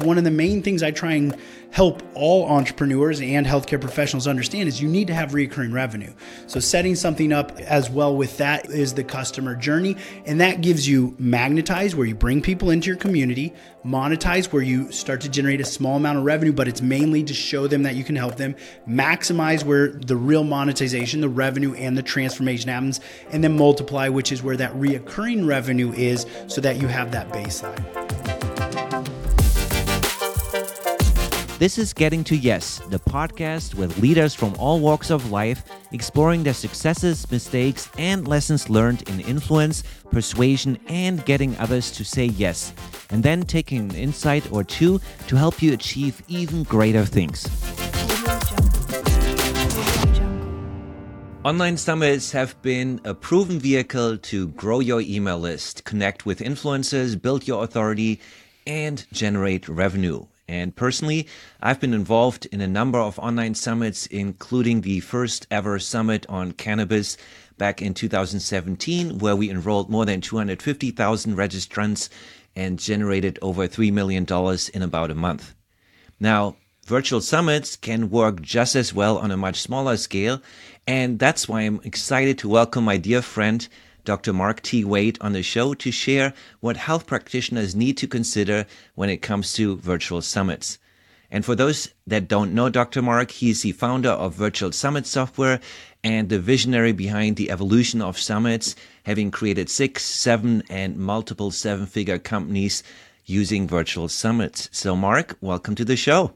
summits, one of the main things I try and help all entrepreneurs and healthcare professionals understand is you need to have recurring revenue. So setting something up as well with that is the customer journey and that gives you magnetize where you bring people into your community, monetize where you start to generate a small amount of revenue but it's mainly to show them that you can help them, maximize where the real monetization, the revenue and the transformation happens and then multiply which is where that reoccurring revenue is so that you have that baseline. This is Getting to Yes, the podcast with leaders from all walks of life exploring their successes, mistakes, and lessons learned in influence, persuasion, and getting others to say yes, and then taking an insight or two to help you achieve even greater things. Online summits have been a proven vehicle to grow your email list, connect with influencers, build your authority, and generate revenue. And personally, I've been involved in a number of online summits, including the first ever summit on cannabis back in 2017, where we enrolled more than 250,000 registrants and generated over $3 million in about a month. Now, virtual summits can work just as well on a much smaller scale. And that's why I'm excited to welcome my dear friend, Dr. Mark T. Wade on the show to share what health practitioners need to consider when it comes to virtual summits. And for those that don't know Dr. Mark, he's the founder of Virtual Summit Software and the visionary behind the evolution of summits, having created six, seven, and multiple seven figure companies using virtual summits. So, Mark, welcome to the show.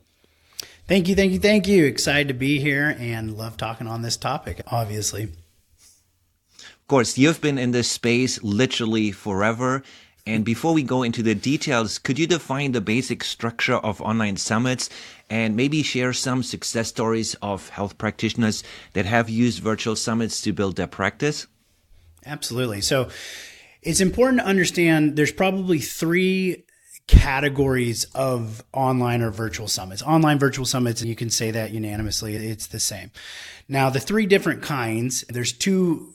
Thank you, thank you, thank you. Excited to be here and love talking on this topic, obviously. Of course, you've been in this space literally forever. And before we go into the details, could you define the basic structure of online summits and maybe share some success stories of health practitioners that have used virtual summits to build their practice? Absolutely. So it's important to understand there's probably three categories of online or virtual summits. Online virtual summits, and you can say that unanimously, it's the same. Now, the three different kinds, there's two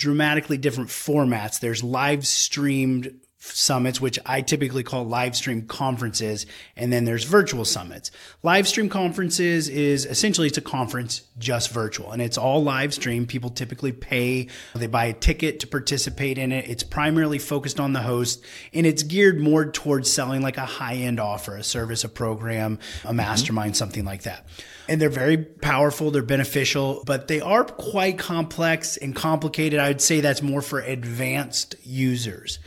dramatically different formats. There's live streamed summits, which I typically call live stream conferences. And then there's virtual summits. Live stream conferences is essentially it's a conference just virtual and it's all live stream. People typically pay, they buy a ticket to participate in it. It's primarily focused on the host and it's geared more towards selling like a high end offer, a service, a program, a mastermind, mm-hmm. something like that and they're very powerful. They're beneficial, but they are quite complex and complicated. I would say that's more for advanced users.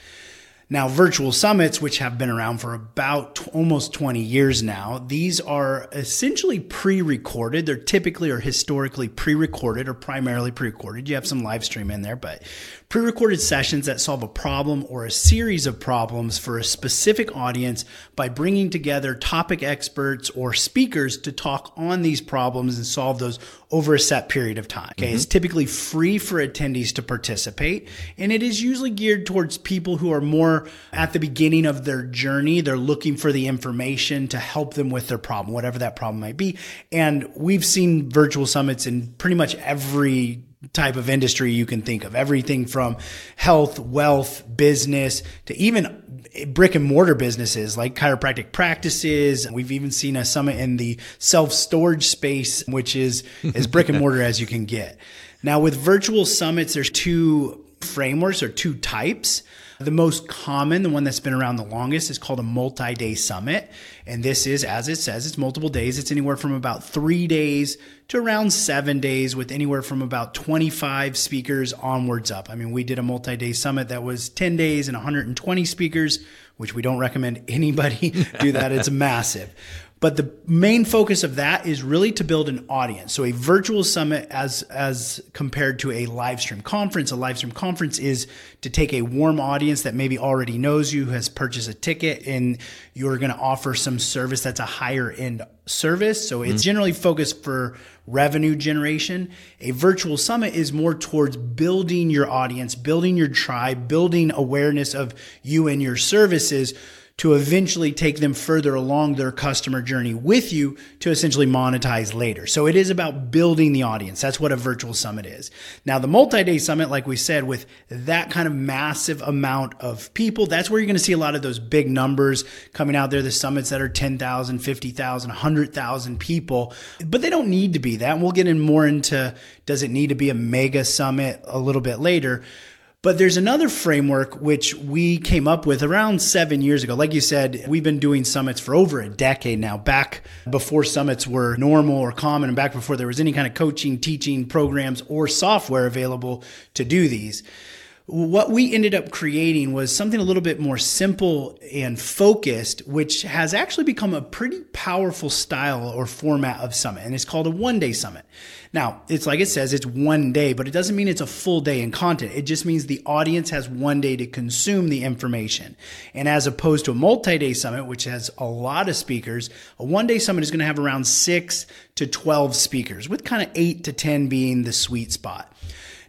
Now, virtual summits, which have been around for about t- almost 20 years now, these are essentially pre recorded. They're typically or historically pre recorded or primarily pre recorded. You have some live stream in there, but pre recorded sessions that solve a problem or a series of problems for a specific audience by bringing together topic experts or speakers to talk on these problems and solve those over a set period of time. Okay. Mm-hmm. It's typically free for attendees to participate, and it is usually geared towards people who are more at the beginning of their journey. They're looking for the information to help them with their problem, whatever that problem might be. And we've seen virtual summits in pretty much every type of industry you can think of. Everything from health, wealth, business to even brick and mortar businesses like chiropractic practices. We've even seen a summit in the self storage space, which is as brick and mortar as you can get. Now with virtual summits, there's two frameworks or two types. The most common, the one that's been around the longest, is called a multi day summit. And this is, as it says, it's multiple days. It's anywhere from about three days to around seven days, with anywhere from about 25 speakers onwards up. I mean, we did a multi day summit that was 10 days and 120 speakers, which we don't recommend anybody do that. It's massive. But the main focus of that is really to build an audience. So a virtual summit as as compared to a live stream conference, a live stream conference is to take a warm audience that maybe already knows you, has purchased a ticket, and you're going to offer some service that's a higher end service. So it's mm-hmm. generally focused for revenue generation. A virtual summit is more towards building your audience, building your tribe, building awareness of you and your services to eventually take them further along their customer journey with you to essentially monetize later. So it is about building the audience. That's what a virtual summit is. Now, the multi day summit, like we said, with that kind of massive amount of people, that's where you're going to see a lot of those big numbers coming out there, the summits that are 10,000, 50,000, 100,000 people, but they don't need to be that. And we'll get in more into does it need to be a mega summit a little bit later. But there's another framework which we came up with around seven years ago. Like you said, we've been doing summits for over a decade now, back before summits were normal or common, and back before there was any kind of coaching, teaching programs, or software available to do these what we ended up creating was something a little bit more simple and focused, which has actually become a pretty powerful style or format of summit. And it's called a one day summit. Now, it's like it says, it's one day, but it doesn't mean it's a full day in content. It just means the audience has one day to consume the information. And as opposed to a multi day summit, which has a lot of speakers, a one day summit is going to have around six to 12 speakers, with kind of eight to 10 being the sweet spot.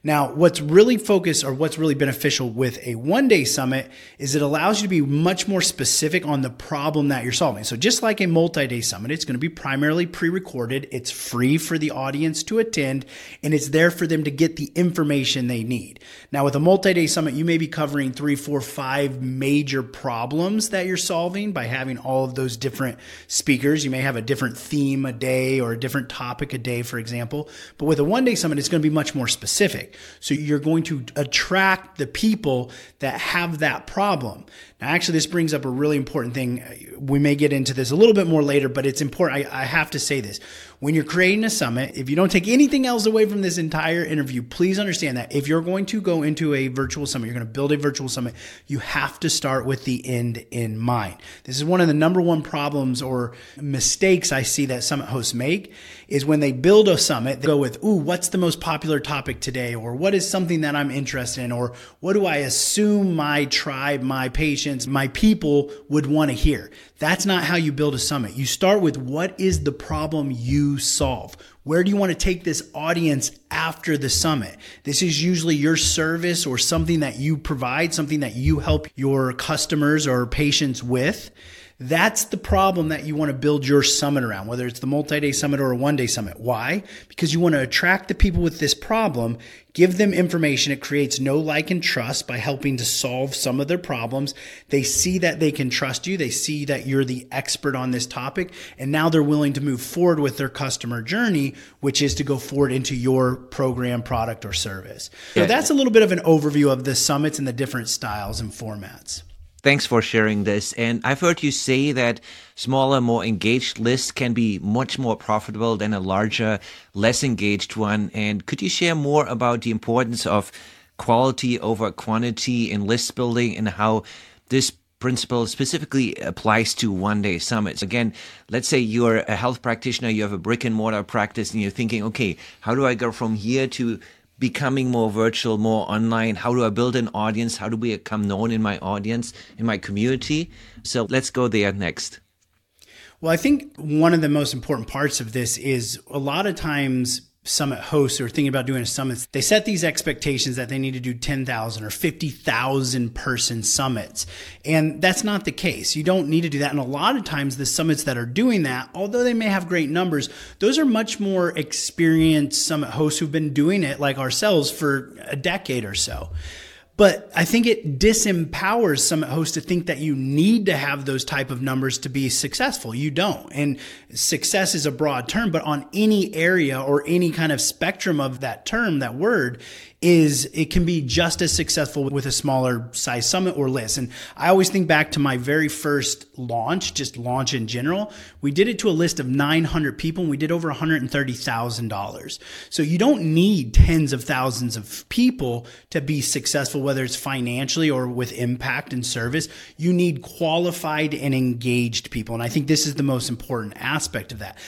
Now, what's really focused or what's really beneficial with a one day summit is it allows you to be much more specific on the problem that you're solving. So, just like a multi day summit, it's going to be primarily pre recorded, it's free for the audience to attend, and it's there for them to get the information they need. Now, with a multi day summit, you may be covering three, four, five major problems that you're solving by having all of those different speakers. You may have a different theme a day or a different topic a day, for example. But with a one day summit, it's going to be much more specific. So you're going to attract the people that have that problem. Actually, this brings up a really important thing. We may get into this a little bit more later, but it's important. I, I have to say this. When you're creating a summit, if you don't take anything else away from this entire interview, please understand that if you're going to go into a virtual summit, you're going to build a virtual summit, you have to start with the end in mind. This is one of the number one problems or mistakes I see that summit hosts make is when they build a summit, they go with, ooh, what's the most popular topic today? Or what is something that I'm interested in? Or what do I assume my tribe, my patients, my people would want to hear? That's not how you build a summit. You start with what is the problem you solve? Where do you want to take this audience after the summit? This is usually your service or something that you provide, something that you help your customers or patients with. That's the problem that you want to build your summit around, whether it's the multi day summit or a one day summit. Why? Because you want to attract the people with this problem, give them information. It creates know like, and trust by helping to solve some of their problems. They see that they can trust you. They see that you're the expert on this topic. And now they're willing to move forward with their customer journey, which is to go forward into your program, product, or service. So that's a little bit of an overview of the summits and the different styles and formats. Thanks for sharing this. And I've heard you say that smaller, more engaged lists can be much more profitable than a larger, less engaged one. And could you share more about the importance of quality over quantity in list building and how this principle specifically applies to one day summits. Again, let's say you're a health practitioner, you have a brick and mortar practice, and you're thinking, okay, how do I go from here to becoming more virtual, more online? How do I build an audience? How do we become known in my audience, in my community? So let's go there next. Well, I think one of the most important parts of this is a lot of times summit hosts or thinking about doing a summit, they set these expectations that they need to do 10,000 or 50,000 person summits. And that's not the case. You don't need to do that. And a lot of times the summits that are doing that, although they may have great numbers, those are much more experienced summit hosts who've been doing it like ourselves for a decade or so. But I think it disempowers some hosts to think that you need to have those type of numbers to be successful. You don't. And success is a broad term, but on any area or any kind of spectrum of that term, that word, is it can be just as successful with a smaller size summit or list. And I always think back to my very first launch, just launch in general. We did it to a list of 900 people and we did over $130,000. So you don't need tens of thousands of people to be successful, whether it's financially or with impact and service. You need qualified and engaged people. And I think this is the most important aspect of that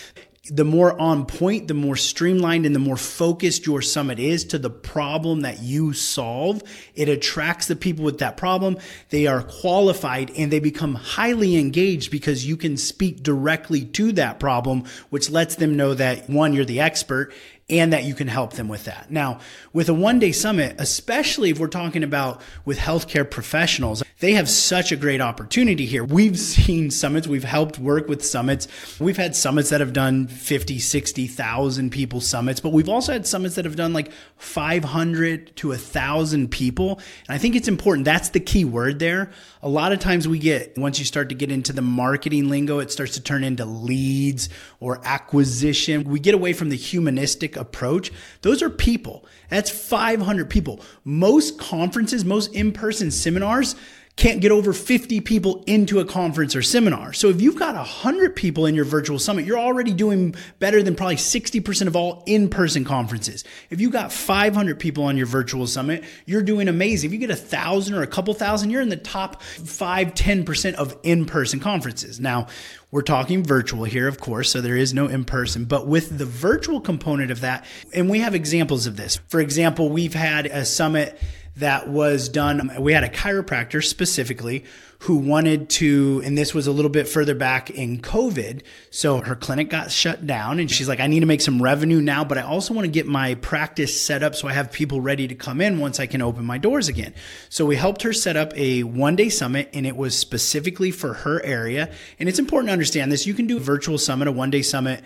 the more on point, the more streamlined and the more focused your summit is to the problem that you solve, it attracts the people with that problem. They are qualified and they become highly engaged because you can speak directly to that problem, which lets them know that one, you're the expert and that you can help them with that. Now, with a one day summit, especially if we're talking about with healthcare professionals, they have such a great opportunity here. We've seen summits, we've helped work with summits. We've had summits that have done 50, 60,000 people summits, but we've also had summits that have done like 500 to 1,000 people. And I think it's important. That's the key word there. A lot of times we get, once you start to get into the marketing lingo, it starts to turn into leads or acquisition. We get away from the humanistic approach. Those are people. That's 500 people. Most conferences, most in person seminars, can't get over 50 people into a conference or seminar. So if you've got 100 people in your virtual summit, you're already doing better than probably 60% of all in-person conferences. If you got 500 people on your virtual summit, you're doing amazing. If you get a thousand or a couple thousand, you're in the top five, 10% of in-person conferences. Now, we're talking virtual here, of course, so there is no in person, but with the virtual component of that, and we have examples of this. For example, we've had a summit that was done. We had a chiropractor specifically who wanted to, and this was a little bit further back in COVID. So her clinic got shut down and she's like, I need to make some revenue now, but I also want to get my practice set up so I have people ready to come in once I can open my doors again. So we helped her set up a one day summit and it was specifically for her area. And it's important to understand this. You can do a virtual summit, a one day summit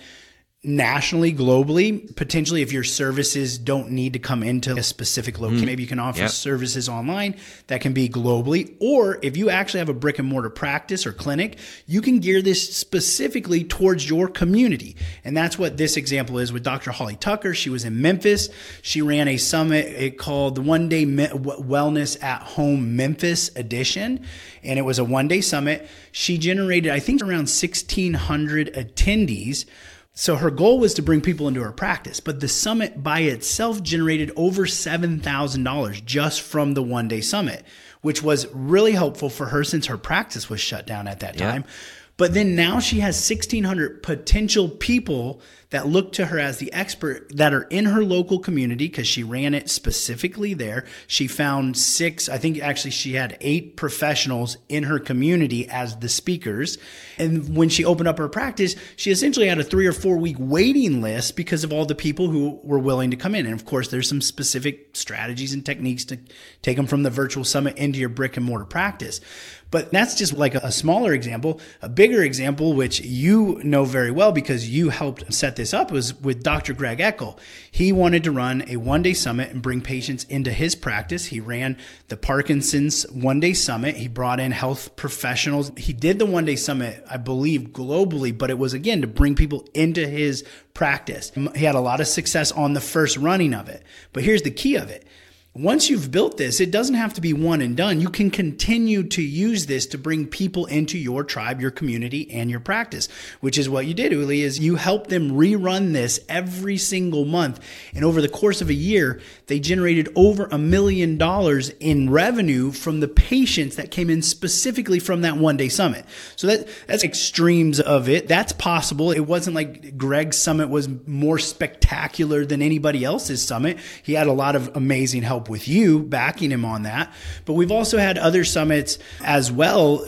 nationally, globally, potentially if your services don't need to come into a specific location, mm. maybe you can offer yep. services online that can be globally. Or if you actually have a brick and mortar practice or clinic, you can gear this specifically towards your community. And that's what this example is with Dr. Holly Tucker. She was in Memphis. She ran a summit called the One Day Wellness at Home Memphis Edition. And it was a one day summit. She generated, I think, around 1,600 attendees so her goal was to bring people into her practice, but the summit by itself generated over $7,000 just from the one day summit, which was really helpful for her since her practice was shut down at that time. Yeah. But then now she has 1,600 potential people that look to her as the expert that are in her local community because she ran it specifically there. She found six, I think actually she had eight professionals in her community as the speakers. And when she opened up her practice, she essentially had a three or four week waiting list because of all the people who were willing to come in. And of course, there's some specific strategies and techniques to take them from the virtual summit into your brick and mortar practice. But that's just like a smaller example. A bigger example, which you know very well because you helped set this up, was with Dr. Greg Eckel. He wanted to run a one day summit and bring patients into his practice. He ran the Parkinson's one day summit. He brought in health professionals. He did the one day summit, I believe, globally, but it was again to bring people into his practice. He had a lot of success on the first running of it. But here's the key of it once you've built this, it doesn't have to be one and done. You can continue to use this to bring people into your tribe, your community, and your practice, which is what you did, Uli, is you helped them rerun this every single month. And over the course of a year, they generated over a million dollars in revenue from the patients that came in specifically from that one day summit. So that, that's extremes of it. That's possible. It wasn't like Greg's summit was more spectacular than anybody else's summit. He had a lot of amazing help with you backing him on that. But we've also had other summits as well.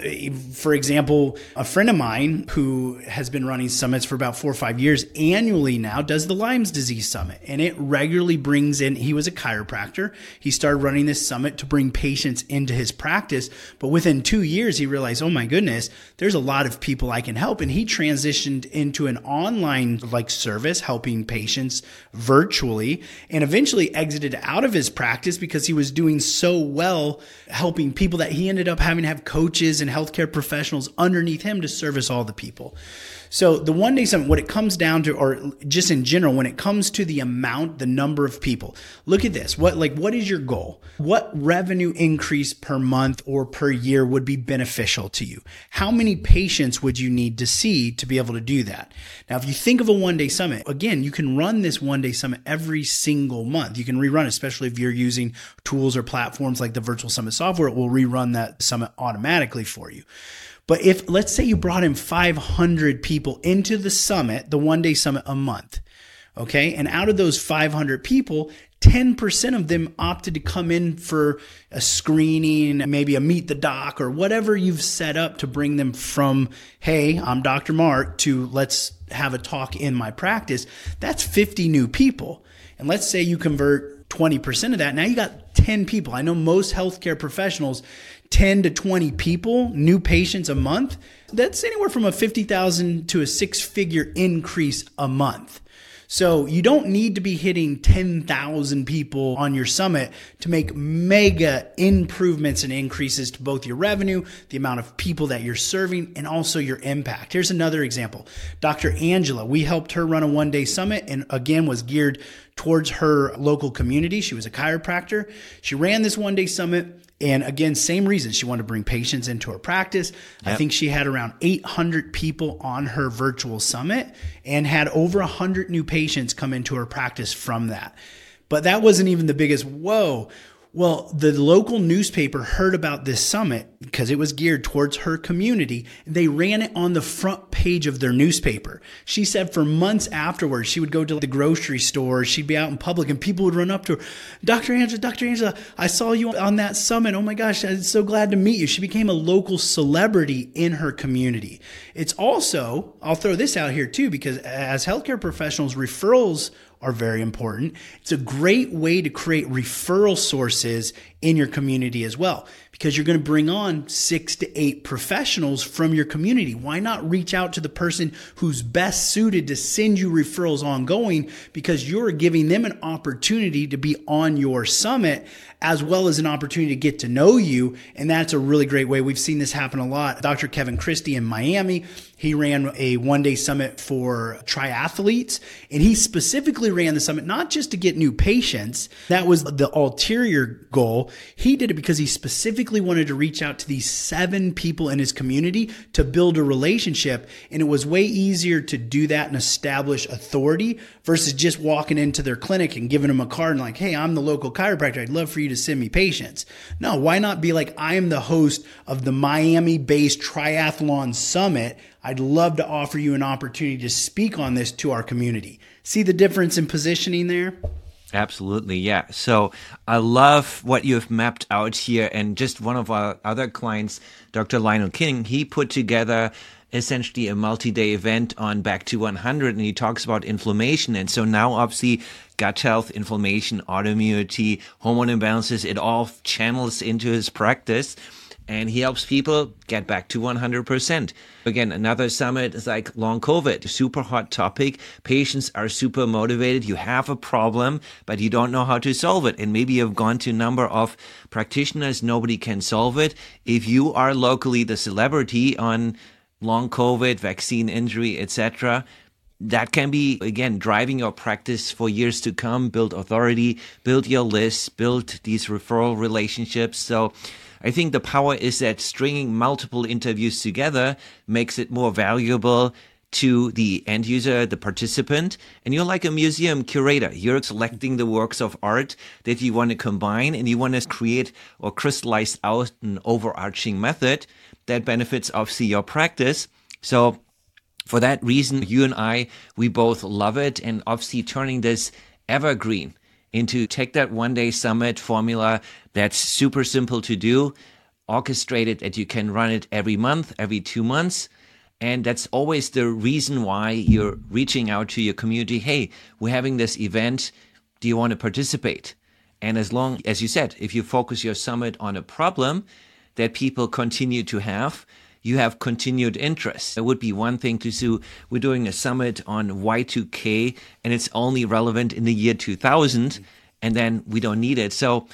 For example, a friend of mine who has been running summits for about four or five years annually now does the Lyme's disease summit and it regularly brings in, he was a chiropractor. He started running this summit to bring patients into his practice. But within two years, he realized, oh my goodness, there's a lot of people I can help. And he transitioned into an online like service, helping patients virtually and eventually exited out of his practice because he was doing so well helping people that he ended up having to have coaches and healthcare professionals underneath him to service all the people. So the one day summit, what it comes down to, or just in general, when it comes to the amount, the number of people, look at this. What, like, what is your goal? What revenue increase per month or per year would be beneficial to you? How many patients would you need to see to be able to do that? Now, if you think of a one day summit, again, you can run this one day summit every single month. You can rerun, especially if you're using tools or platforms like the virtual summit software, it will rerun that summit automatically for you. But if, let's say you brought in 500 people into the summit, the one day summit a month, okay? And out of those 500 people, 10% of them opted to come in for a screening, maybe a meet the doc or whatever you've set up to bring them from, hey, I'm Dr. Mark to let's have a talk in my practice. That's 50 new people. And let's say you convert 20% of that. Now you got 10 people. I know most healthcare professionals 10 to 20 people, new patients a month, that's anywhere from a 50,000 to a six figure increase a month. So you don't need to be hitting 10,000 people on your summit to make mega improvements and increases to both your revenue, the amount of people that you're serving, and also your impact. Here's another example. Dr. Angela, we helped her run a one day summit and again was geared towards her local community. She was a chiropractor. She ran this one day summit and again, same reason. She wanted to bring patients into her practice. Yep. I think she had around 800 people on her virtual summit and had over 100 new patients come into her practice from that. But that wasn't even the biggest whoa. Well, the local newspaper heard about this summit because it was geared towards her community. They ran it on the front page of their newspaper. She said for months afterwards, she would go to the grocery store, she'd be out in public, and people would run up to her, Dr. Angela, Dr. Angela, I saw you on that summit. Oh my gosh, I'm so glad to meet you. She became a local celebrity in her community. It's also, I'll throw this out here too, because as healthcare professionals, referrals are very important. It's a great way to create referral sources in your community as well because you're going to bring on six to eight professionals from your community. Why not reach out to the person who's best suited to send you referrals ongoing because you're giving them an opportunity to be on your summit as well as an opportunity to get to know you. And that's a really great way. We've seen this happen a lot. Dr. Kevin Christie in Miami, he ran a one day summit for triathletes and he specifically ran the summit not just to get new patients. That was the ulterior goal. He did it because he specifically wanted to reach out to these seven people in his community to build a relationship. And it was way easier to do that and establish authority versus just walking into their clinic and giving them a card and like, Hey, I'm the local chiropractor. I'd love for you to send me patients. No, why not be like, I am the host of the Miami based triathlon summit. I'd love to offer you an opportunity to speak on this to our community. See the difference in positioning there? Absolutely, yeah. So I love what you've mapped out here. And just one of our other clients, Dr. Lionel King, he put together essentially a multi-day event on back to 100 and he talks about inflammation and so now obviously gut health inflammation autoimmunity hormone imbalances it all channels into his practice and he helps people get back to 100%. Again, another summit is like long COVID, super hot topic. Patients are super motivated. You have a problem, but you don't know how to solve it. And maybe you've gone to a number of practitioners, nobody can solve it. If you are locally the celebrity on long COVID, vaccine injury, etc., that can be again driving your practice for years to come build authority build your list build these referral relationships so I think the power is that stringing multiple interviews together makes it more valuable to the end user, the participant, and you're like a museum curator. You're selecting the works of art that you want to combine and you want to create or crystallize out an overarching method that benefits obviously your practice. So for that reason, you and I, we both love it and obviously turning this evergreen into take that one day summit formula that's super simple to do, orchestrated that you can run it every month, every two months. And that's always the reason why you're reaching out to your community. Hey, we're having this event. Do you want to participate? And as long as you said, if you focus your summit on a problem that people continue to have, you have continued interest. It would be one thing to do, we're doing a summit on Y2K and it's only relevant in the year 2000 and then we don't need it. So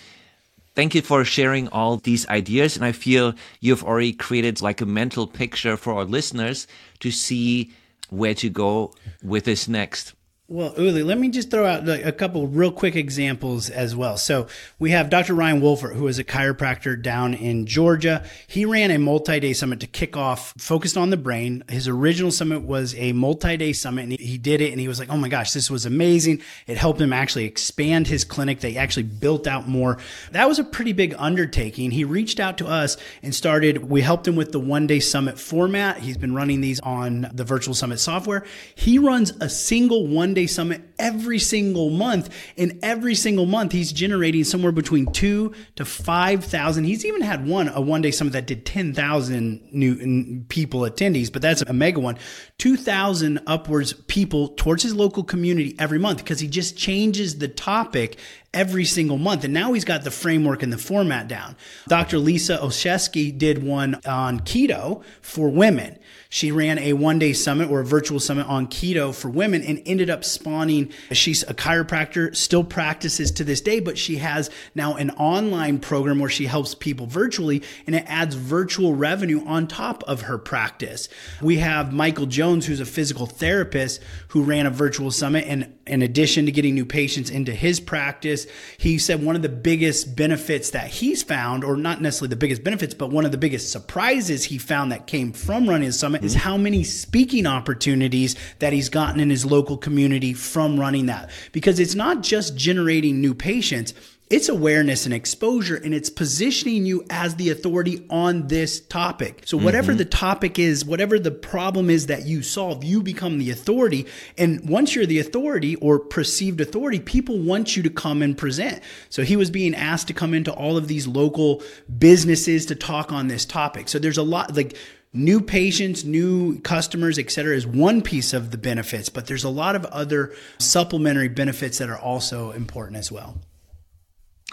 thank you for sharing all these ideas. And I feel you've already created like a mental picture for our listeners to see where to go with this next. Well, Uli, let me just throw out a couple real quick examples as well. So we have Dr. Ryan Wolfert, who is a chiropractor down in Georgia. He ran a multi-day summit to kick off, focused on the brain. His original summit was a multi-day summit, and he did it, and he was like, "Oh my gosh, this was amazing!" It helped him actually expand his clinic. They actually built out more. That was a pretty big undertaking. He reached out to us and started. We helped him with the one-day summit format. He's been running these on the virtual summit software. He runs a single one Day Summit every single month. And every single month, he's generating somewhere between two to 5,000. He's even had one, a one day summit that did 10,000 new people attendees, but that's a mega one. 2,000 upwards people towards his local community every month because he just changes the topic every single month. And now he's got the framework and the format down. Dr. Lisa Olszewski did one on keto for women. She ran a one day summit or a virtual summit on keto for women and ended up spawning. She's a chiropractor, still practices to this day, but she has now an online program where she helps people virtually and it adds virtual revenue on top of her practice. We have Michael Jones, who's a physical therapist who ran a virtual summit. And in addition to getting new patients into his practice, he said one of the biggest benefits that he's found, or not necessarily the biggest benefits, but one of the biggest surprises he found that came from running a summit is how many speaking opportunities that he's gotten in his local community from running that. Because it's not just generating new patients it's awareness and exposure and it's positioning you as the authority on this topic. So whatever mm-hmm. the topic is, whatever the problem is that you solve, you become the authority. And once you're the authority or perceived authority, people want you to come and present. So he was being asked to come into all of these local businesses to talk on this topic. So there's a lot like new patients, new customers, et cetera, is one piece of the benefits, but there's a lot of other supplementary benefits that are also important as well.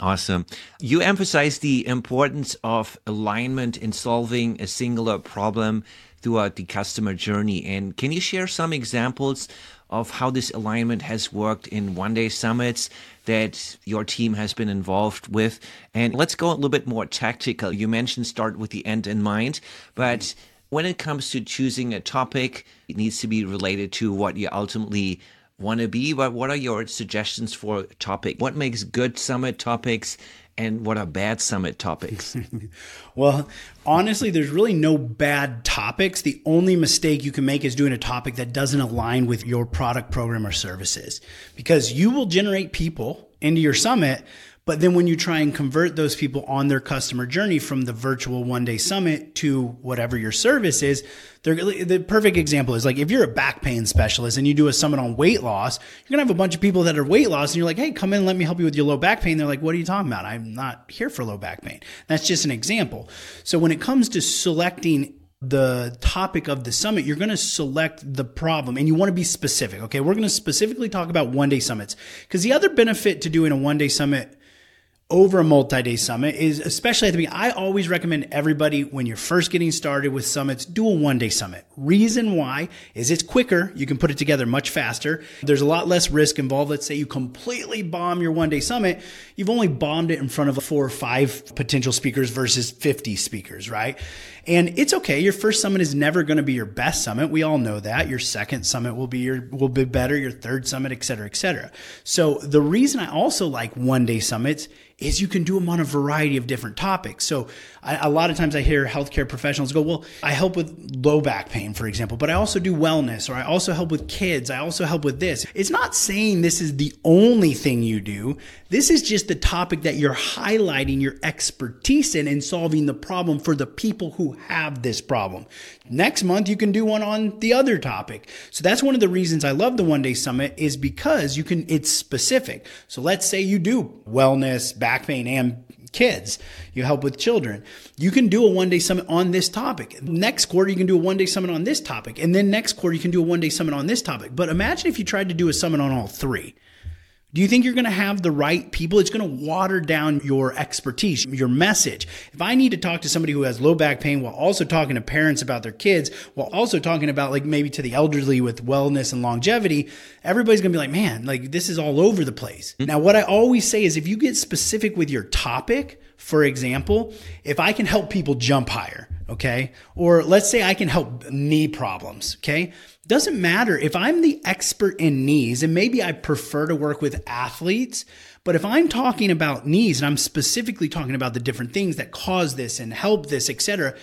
Awesome. You emphasize the importance of alignment in solving a singular problem throughout the customer journey. And can you share some examples of how this alignment has worked in one day summits that your team has been involved with? And let's go a little bit more tactical. You mentioned start with the end in mind, but when it comes to choosing a topic, it needs to be related to what you ultimately want to be, but what are your suggestions for topic? What makes good summit topics and what are bad summit topics? well, honestly, there's really no bad topics. The only mistake you can make is doing a topic that doesn't align with your product, program, or services because you will generate people into your summit but then when you try and convert those people on their customer journey from the virtual one day summit to whatever your service is, the perfect example is like if you're a back pain specialist and you do a summit on weight loss, you're gonna have a bunch of people that are weight loss and you're like, hey, come in, let me help you with your low back pain. They're like, what are you talking about? I'm not here for low back pain. That's just an example. So when it comes to selecting the topic of the summit, you're going to select the problem and you want to be specific. Okay. We're going to specifically talk about one day summits because the other benefit to doing a one day summit over a multi-day summit is especially at the beginning. I always recommend everybody when you're first getting started with summits, do a one-day summit. Reason why is it's quicker. You can put it together much faster. There's a lot less risk involved. Let's say you completely bomb your one-day summit. You've only bombed it in front of four or five potential speakers versus 50 speakers, right? And it's okay. Your first summit is never going to be your best summit. We all know that. Your second summit will be your will be better. Your third summit, et cetera, et cetera. So the reason I also like one day summits is you can do them on a variety of different topics. So I, a lot of times I hear healthcare professionals go, well, I help with low back pain, for example, but I also do wellness or I also help with kids. I also help with this. It's not saying this is the only thing you do. This is just the topic that you're highlighting your expertise in and solving the problem for the people who have this problem. Next month, you can do one on the other topic. So that's one of the reasons I love the one day summit is because you can, it's specific. So let's say you do wellness, back pain, and kids. You help with children. You can do a one day summit on this topic. Next quarter, you can do a one day summit on this topic. And then next quarter, you can do a one day summit on this topic. But imagine if you tried to do a summit on all three. Do you think you're going to have the right people? It's going to water down your expertise, your message. If I need to talk to somebody who has low back pain while also talking to parents about their kids, while also talking about like maybe to the elderly with wellness and longevity, everybody's going to be like, man, like this is all over the place. Mm-hmm. Now, what I always say is if you get specific with your topic, for example, if I can help people jump higher, okay, or let's say I can help knee problems, okay, doesn't matter if I'm the expert in knees, and maybe I prefer to work with athletes, but if I'm talking about knees and I'm specifically talking about the different things that cause this and help this, etc.,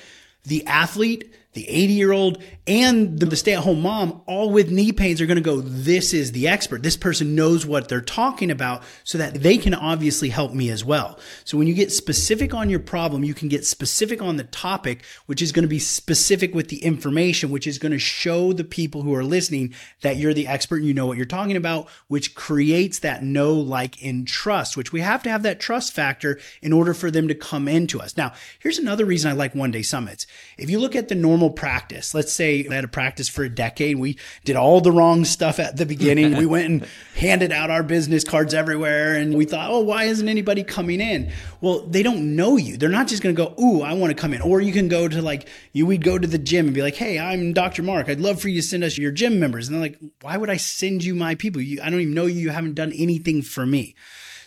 the athlete the 80 year old and the stay at home mom, all with knee pains, are going to go, This is the expert. This person knows what they're talking about so that they can obviously help me as well. So when you get specific on your problem, you can get specific on the topic, which is going to be specific with the information, which is going to show the people who are listening that you're the expert and you know what you're talking about, which creates that know, like, and trust, which we have to have that trust factor in order for them to come into us. Now, here's another reason I like one day summits. If you look at the normal normal practice. Let's say I had a practice for a decade. We did all the wrong stuff at the beginning. we went and handed out our business cards everywhere and we thought, oh, why isn't anybody coming in? Well, they don't know you. They're not just going to go, ooh, I want to come in. Or you can go to like, you would go to the gym and be like, hey, I'm Dr. Mark. I'd love for you to send us your gym members. And they're like, why would I send you my people? You, I don't even know you. You haven't done anything for me.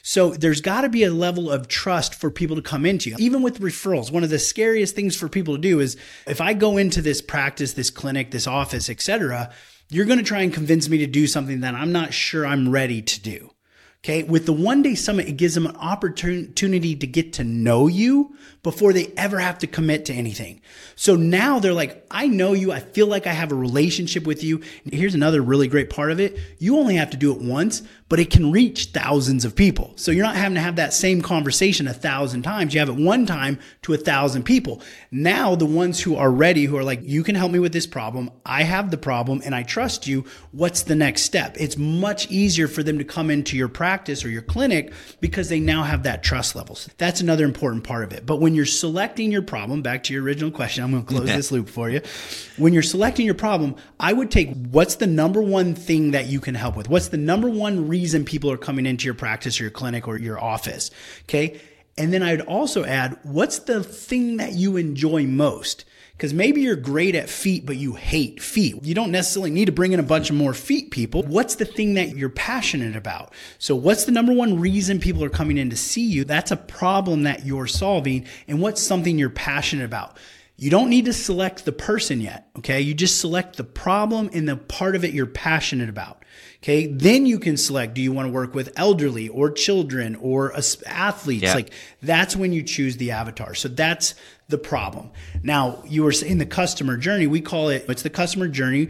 So there's got to be a level of trust for people to come into you. Even with referrals, one of the scariest things for people to do is if I go into this practice, this clinic, this office, etc., you're going to try and convince me to do something that I'm not sure I'm ready to do. Okay. With the one day summit, it gives them an opportunity to get to know you before they ever have to commit to anything. So now they're like, I know you. I feel like I have a relationship with you. Here's another really great part of it. You only have to do it once, but it can reach thousands of people. So you're not having to have that same conversation a thousand times. You have it one time to a thousand people. Now the ones who are ready, who are like, you can help me with this problem. I have the problem and I trust you. What's the next step? It's much easier for them to come into your practice or your clinic because they now have that trust level. So that's another important part of it. But when you're selecting your problem, back to your original question, I'm going to close this loop for you. When you're selecting your problem, I would take what's the number one thing that you can help with? What's the number one reason people are coming into your practice or your clinic or your office. Okay. And then I'd also add, what's the thing that you enjoy most? Because maybe you're great at feet, but you hate feet. You don't necessarily need to bring in a bunch of more feet people. What's the thing that you're passionate about? So what's the number one reason people are coming in to see you? That's a problem that you're solving. And what's something you're passionate about? You don't need to select the person yet. Okay. You just select the problem and the part of it you're passionate about. Okay. Then you can select, do you want to work with elderly or children or athletes? Yeah. Like that's when you choose the avatar. So that's the problem. Now you were saying the customer journey. We call it, it's the customer journey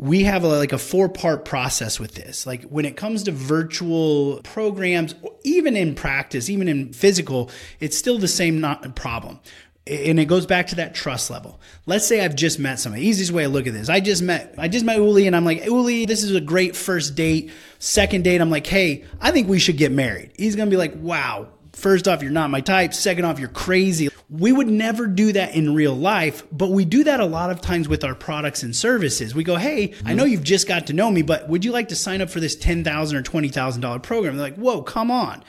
we have a, like a four part process with this. Like when it comes to virtual programs, even in practice, even in physical, it's still the same not problem and it goes back to that trust level. Let's say I've just met somebody. Easiest way to look at this. I just met I just met Uli and I'm like, Uli, this is a great first date. Second date, I'm like, hey, I think we should get married. He's gonna be like, wow, first off, you're not my type. Second off, you're crazy. We would never do that in real life, but we do that a lot of times with our products and services. We go, hey, I know you've just got to know me, but would you like to sign up for this 10,000 or $20,000 program? They're like, whoa, come on.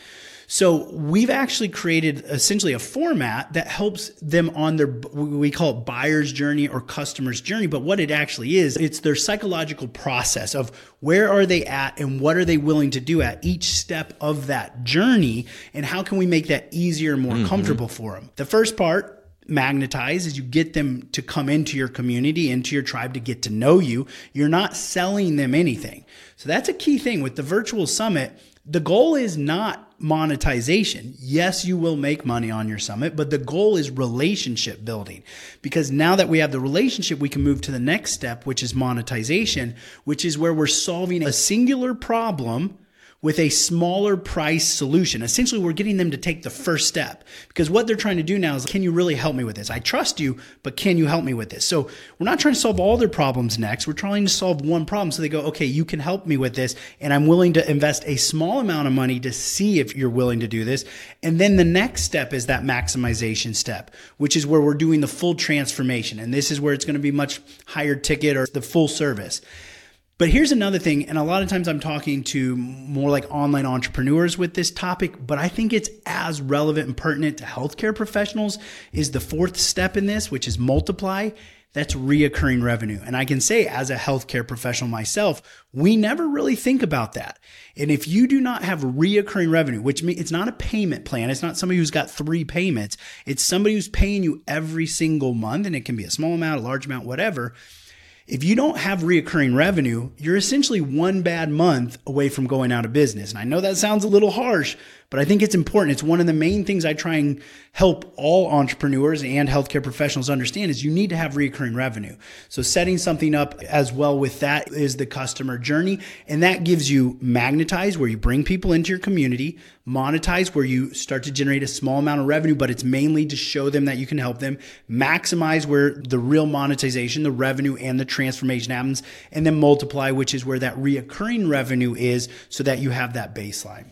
So we've actually created essentially a format that helps them on their, we call it buyer's journey or customer's journey. But what it actually is, it's their psychological process of where are they at and what are they willing to do at each step of that journey. And how can we make that easier and more mm-hmm. comfortable for them? The first part, magnetize is you get them to come into your community, into your tribe to get to know you. You're not selling them anything. So that's a key thing with the virtual summit. The goal is not monetization. Yes, you will make money on your summit, but the goal is relationship building. Because now that we have the relationship, we can move to the next step, which is monetization, which is where we're solving a singular problem with a smaller price solution. Essentially, we're getting them to take the first step because what they're trying to do now is, can you really help me with this? I trust you, but can you help me with this? So we're not trying to solve all their problems next. We're trying to solve one problem. So they go, okay, you can help me with this. And I'm willing to invest a small amount of money to see if you're willing to do this. And then the next step is that maximization step, which is where we're doing the full transformation. And this is where it's going to be much higher ticket or the full service. But here's another thing, and a lot of times I'm talking to more like online entrepreneurs with this topic, but I think it's as relevant and pertinent to healthcare professionals is the fourth step in this, which is multiply. That's reoccurring revenue. And I can say as a healthcare professional myself, we never really think about that. And if you do not have reoccurring revenue, which means it's not a payment plan, it's not somebody who's got three payments, it's somebody who's paying you every single month, and it can be a small amount, a large amount, whatever if you don't have reoccurring revenue, you're essentially one bad month away from going out of business. And I know that sounds a little harsh, but I think it's important. It's one of the main things I try and help all entrepreneurs and healthcare professionals understand is you need to have recurring revenue. So setting something up as well with that is the customer journey. And that gives you magnetize where you bring people into your community, monetize where you start to generate a small amount of revenue, but it's mainly to show them that you can help them, maximize where the real monetization, the revenue and the transformation happens, and then multiply, which is where that reoccurring revenue is so that you have that baseline.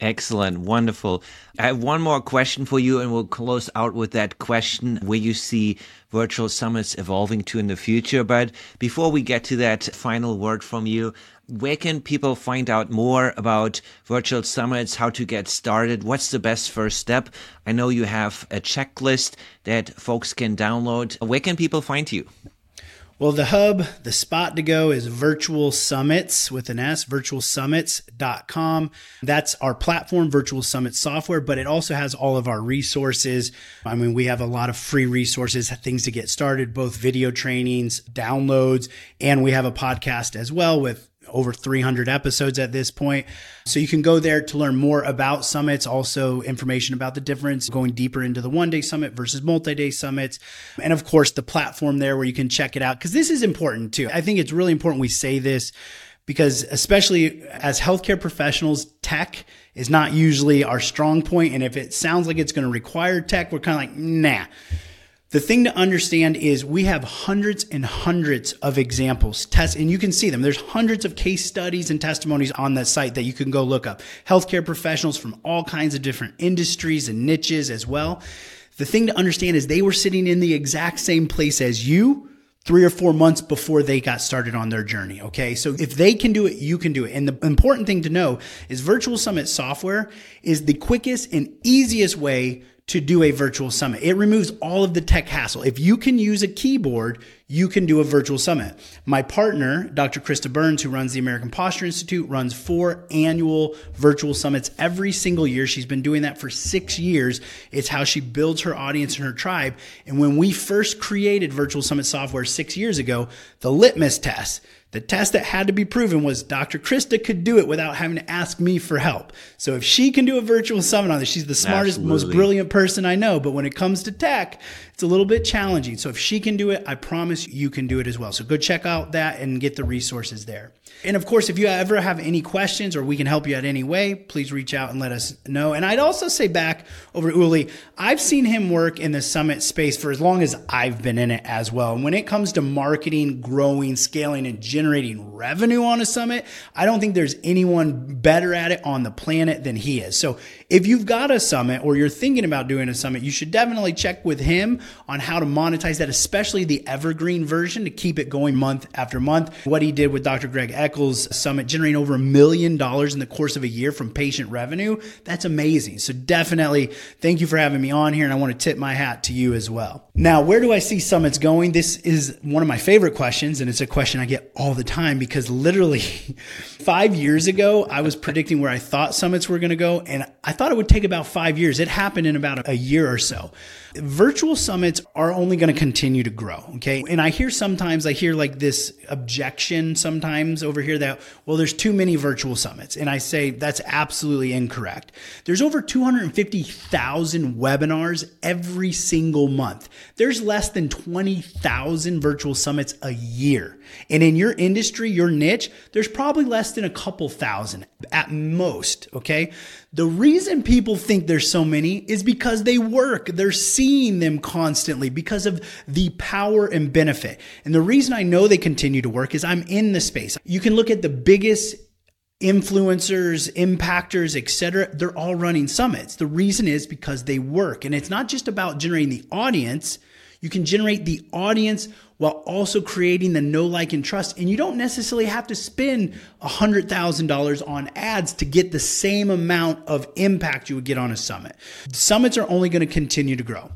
Excellent. Wonderful. I have one more question for you, and we'll close out with that question where you see virtual summits evolving to in the future. But before we get to that final word from you, where can people find out more about virtual summits, how to get started? What's the best first step? I know you have a checklist that folks can download. Where can people find you? Well, the hub, the spot to go is Virtual Summits with an S, virtualsummits.com. That's our platform, Virtual Summit software, but it also has all of our resources. I mean, we have a lot of free resources, things to get started, both video trainings, downloads, and we have a podcast as well with over 300 episodes at this point. So you can go there to learn more about summits, also information about the difference, going deeper into the one day summit versus multi day summits. And of course, the platform there where you can check it out, because this is important too. I think it's really important we say this because, especially as healthcare professionals, tech is not usually our strong point. And if it sounds like it's going to require tech, we're kind of like, nah. The thing to understand is we have hundreds and hundreds of examples, tests, and you can see them. There's hundreds of case studies and testimonies on the site that you can go look up. Healthcare professionals from all kinds of different industries and niches as well. The thing to understand is they were sitting in the exact same place as you three or four months before they got started on their journey. Okay. So if they can do it, you can do it. And the important thing to know is virtual summit software is the quickest and easiest way to do a virtual summit. It removes all of the tech hassle. If you can use a keyboard, you can do a virtual summit. My partner, Dr. Krista Burns, who runs the American Posture Institute, runs four annual virtual summits every single year. She's been doing that for six years. It's how she builds her audience and her tribe. And when we first created virtual summit software six years ago, the litmus test, the test that had to be proven was Dr. Krista could do it without having to ask me for help. So if she can do a virtual summit on this, she's the smartest, Absolutely. most brilliant person I know. But when it comes to tech, it's a little bit challenging. So if she can do it, I promise you can do it as well. So go check out that and get the resources there. And of course, if you ever have any questions or we can help you out any way, please reach out and let us know. And I'd also say back over Uli, I've seen him work in the summit space for as long as I've been in it as well. And when it comes to marketing, growing, scaling, and generating revenue on a summit, I don't think there's anyone better at it on the planet than he is. So if you've got a summit or you're thinking about doing a summit, you should definitely check with him on how to monetize that, especially the evergreen version to keep it going month after month. What he did with Dr. Greg Eccles Summit, generating over a million dollars in the course of a year from patient revenue, that's amazing. So definitely thank you for having me on here. And I want to tip my hat to you as well. Now, where do I see summits going? This is one of my favorite questions, and it's a question I get all the time because literally five years ago, I was predicting where I thought summits were going to go, and I thought it would take about five years. It happened in about a year or so. Virtual summits are only going to continue to grow. Okay. And I hear sometimes, I hear like this objection sometimes over here that, well, there's too many virtual summits. And I say that's absolutely incorrect. There's over 250,000 webinars every single month. There's less than 20,000 virtual summits a year. And in your industry, your niche, there's probably less than a couple thousand at most. Okay. The reason people think there's so many is because they work. They're seeing them constantly because of the power and benefit. And the reason I know they continue to work is I'm in the space. You can look at the biggest influencers, impactors, etc. They're all running summits. The reason is because they work. And it's not just about generating the audience. You can generate the audience while also creating the know like, and trust. And you don't necessarily have to spend $100,000 on ads to get the same amount of impact you would get on a summit. Summits are only going to continue to grow.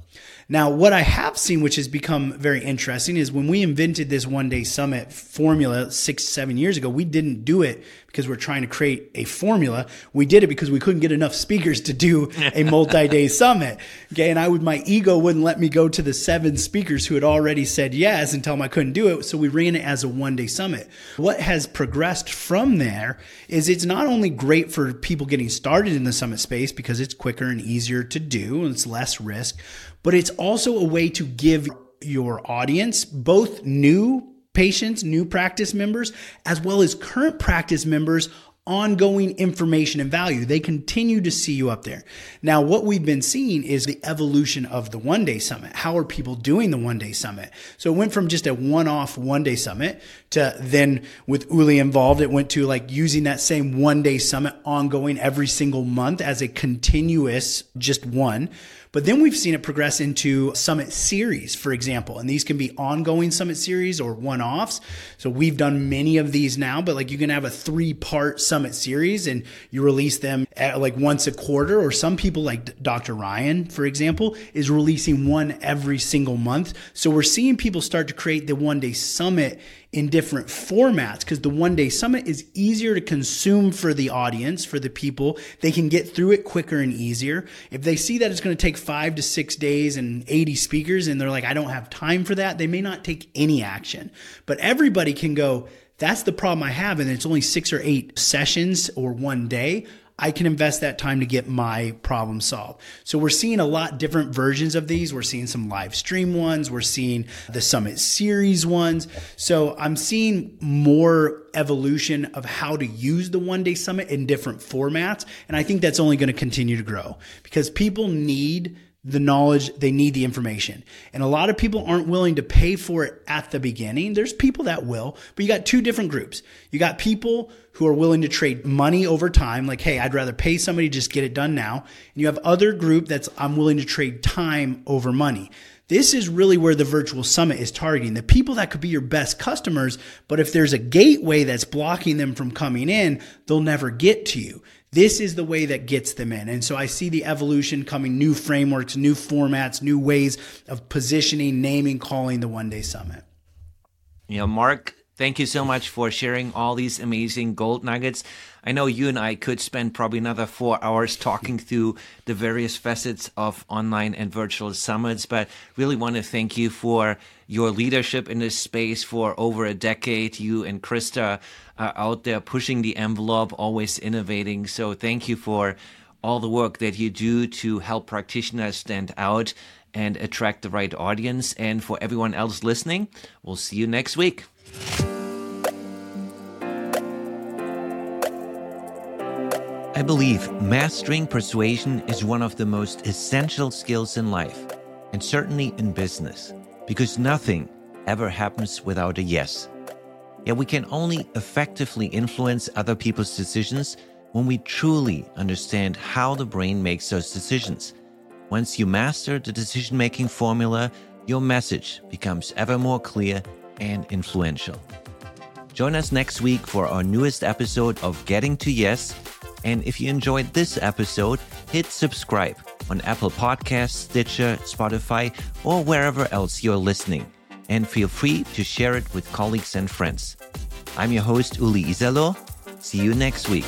Now, what I have seen, which has become very interesting, is when we invented this one day summit formula six, seven years ago, we didn't do it because we're trying to create a formula. We did it because we couldn't get enough speakers to do a multi day summit. Okay. And I would, my ego wouldn't let me go to the seven speakers who had already said yes and tell them I couldn't do it. So we ran it as a one day summit. What has progressed from there is it's not only great for people getting started in the summit space because it's quicker and easier to do and it's less risk, but it's also a way to give your audience, both new patients, new practice members, as well as current practice members, ongoing information and value. They continue to see you up there. Now, what we've been seeing is the evolution of the one day summit. How are people doing the one day summit? So it went from just a one off one day summit to then with Uli involved, it went to like using that same one day summit ongoing every single month as a continuous just one but then we've seen it progress into summit series, for example, and these can be ongoing summit series or one offs. So we've done many of these now, but like you can have a three part summit series and you release them like once a quarter, or some people like Dr. Ryan, for example, is releasing one every single month. So we're seeing people start to create the one day summit in different formats because the one day summit is easier to consume for the audience, for the people. They can get through it quicker and easier. If they see that it's going to take five to six days and 80 speakers and they're like, I don't have time for that, they may not take any action. But everybody can go, that's the problem I have. And it's only six or eight sessions or one day. I can invest that time to get my problem solved. So we're seeing a lot different versions of these. We're seeing some live stream ones. We're seeing the summit series ones. So I'm seeing more evolution of how to use the one day summit in different formats. And I think that's only going to continue to grow because people need the knowledge, they need the information. And a lot of people aren't willing to pay for it at the beginning. There's people that will, but you got two different groups. You got people who are willing to trade money over time, like, hey, I'd rather pay somebody just get it done now. And you have other group that's I'm willing to trade time over money. This is really where the virtual summit is targeting the people that could be your best customers. But if there's a gateway that's blocking them from coming in, they'll never get to you. This is the way that gets them in. And so I see the evolution coming, new frameworks, new formats, new ways of positioning, naming, calling the one day summit. You know, Mark, thank you so much for sharing all these amazing gold nuggets. I know you and I could spend probably another four hours talking through the various facets of online and virtual summits, but really want to thank you for your leadership in this space for over a decade. You and Krista are out there pushing the envelope, always innovating. So thank you for all the work that you do to help practitioners stand out and attract the right audience. And for everyone else listening, we'll see you next week. I believe mastering persuasion is one of the most essential skills in life, and certainly in business, because nothing ever happens without a yes. Yet we can only effectively influence other people's decisions when we truly understand how the brain makes those decisions. Once you master the decision making formula, your message becomes ever more clear and influential. Join us next week for our newest episode of Getting to Yes. And if you enjoyed this episode, hit subscribe on Apple Podcasts, Stitcher, Spotify, or wherever else you're listening and feel free to share it with colleagues and friends. I'm your host, Uli Iszlaub. See you next week.